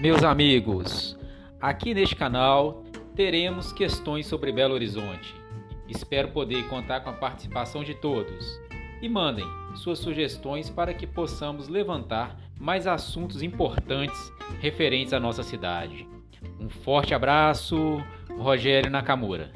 Meus amigos, aqui neste canal teremos questões sobre Belo Horizonte. Espero poder contar com a participação de todos. E mandem suas sugestões para que possamos levantar mais assuntos importantes referentes à nossa cidade. Um forte abraço, Rogério Nakamura.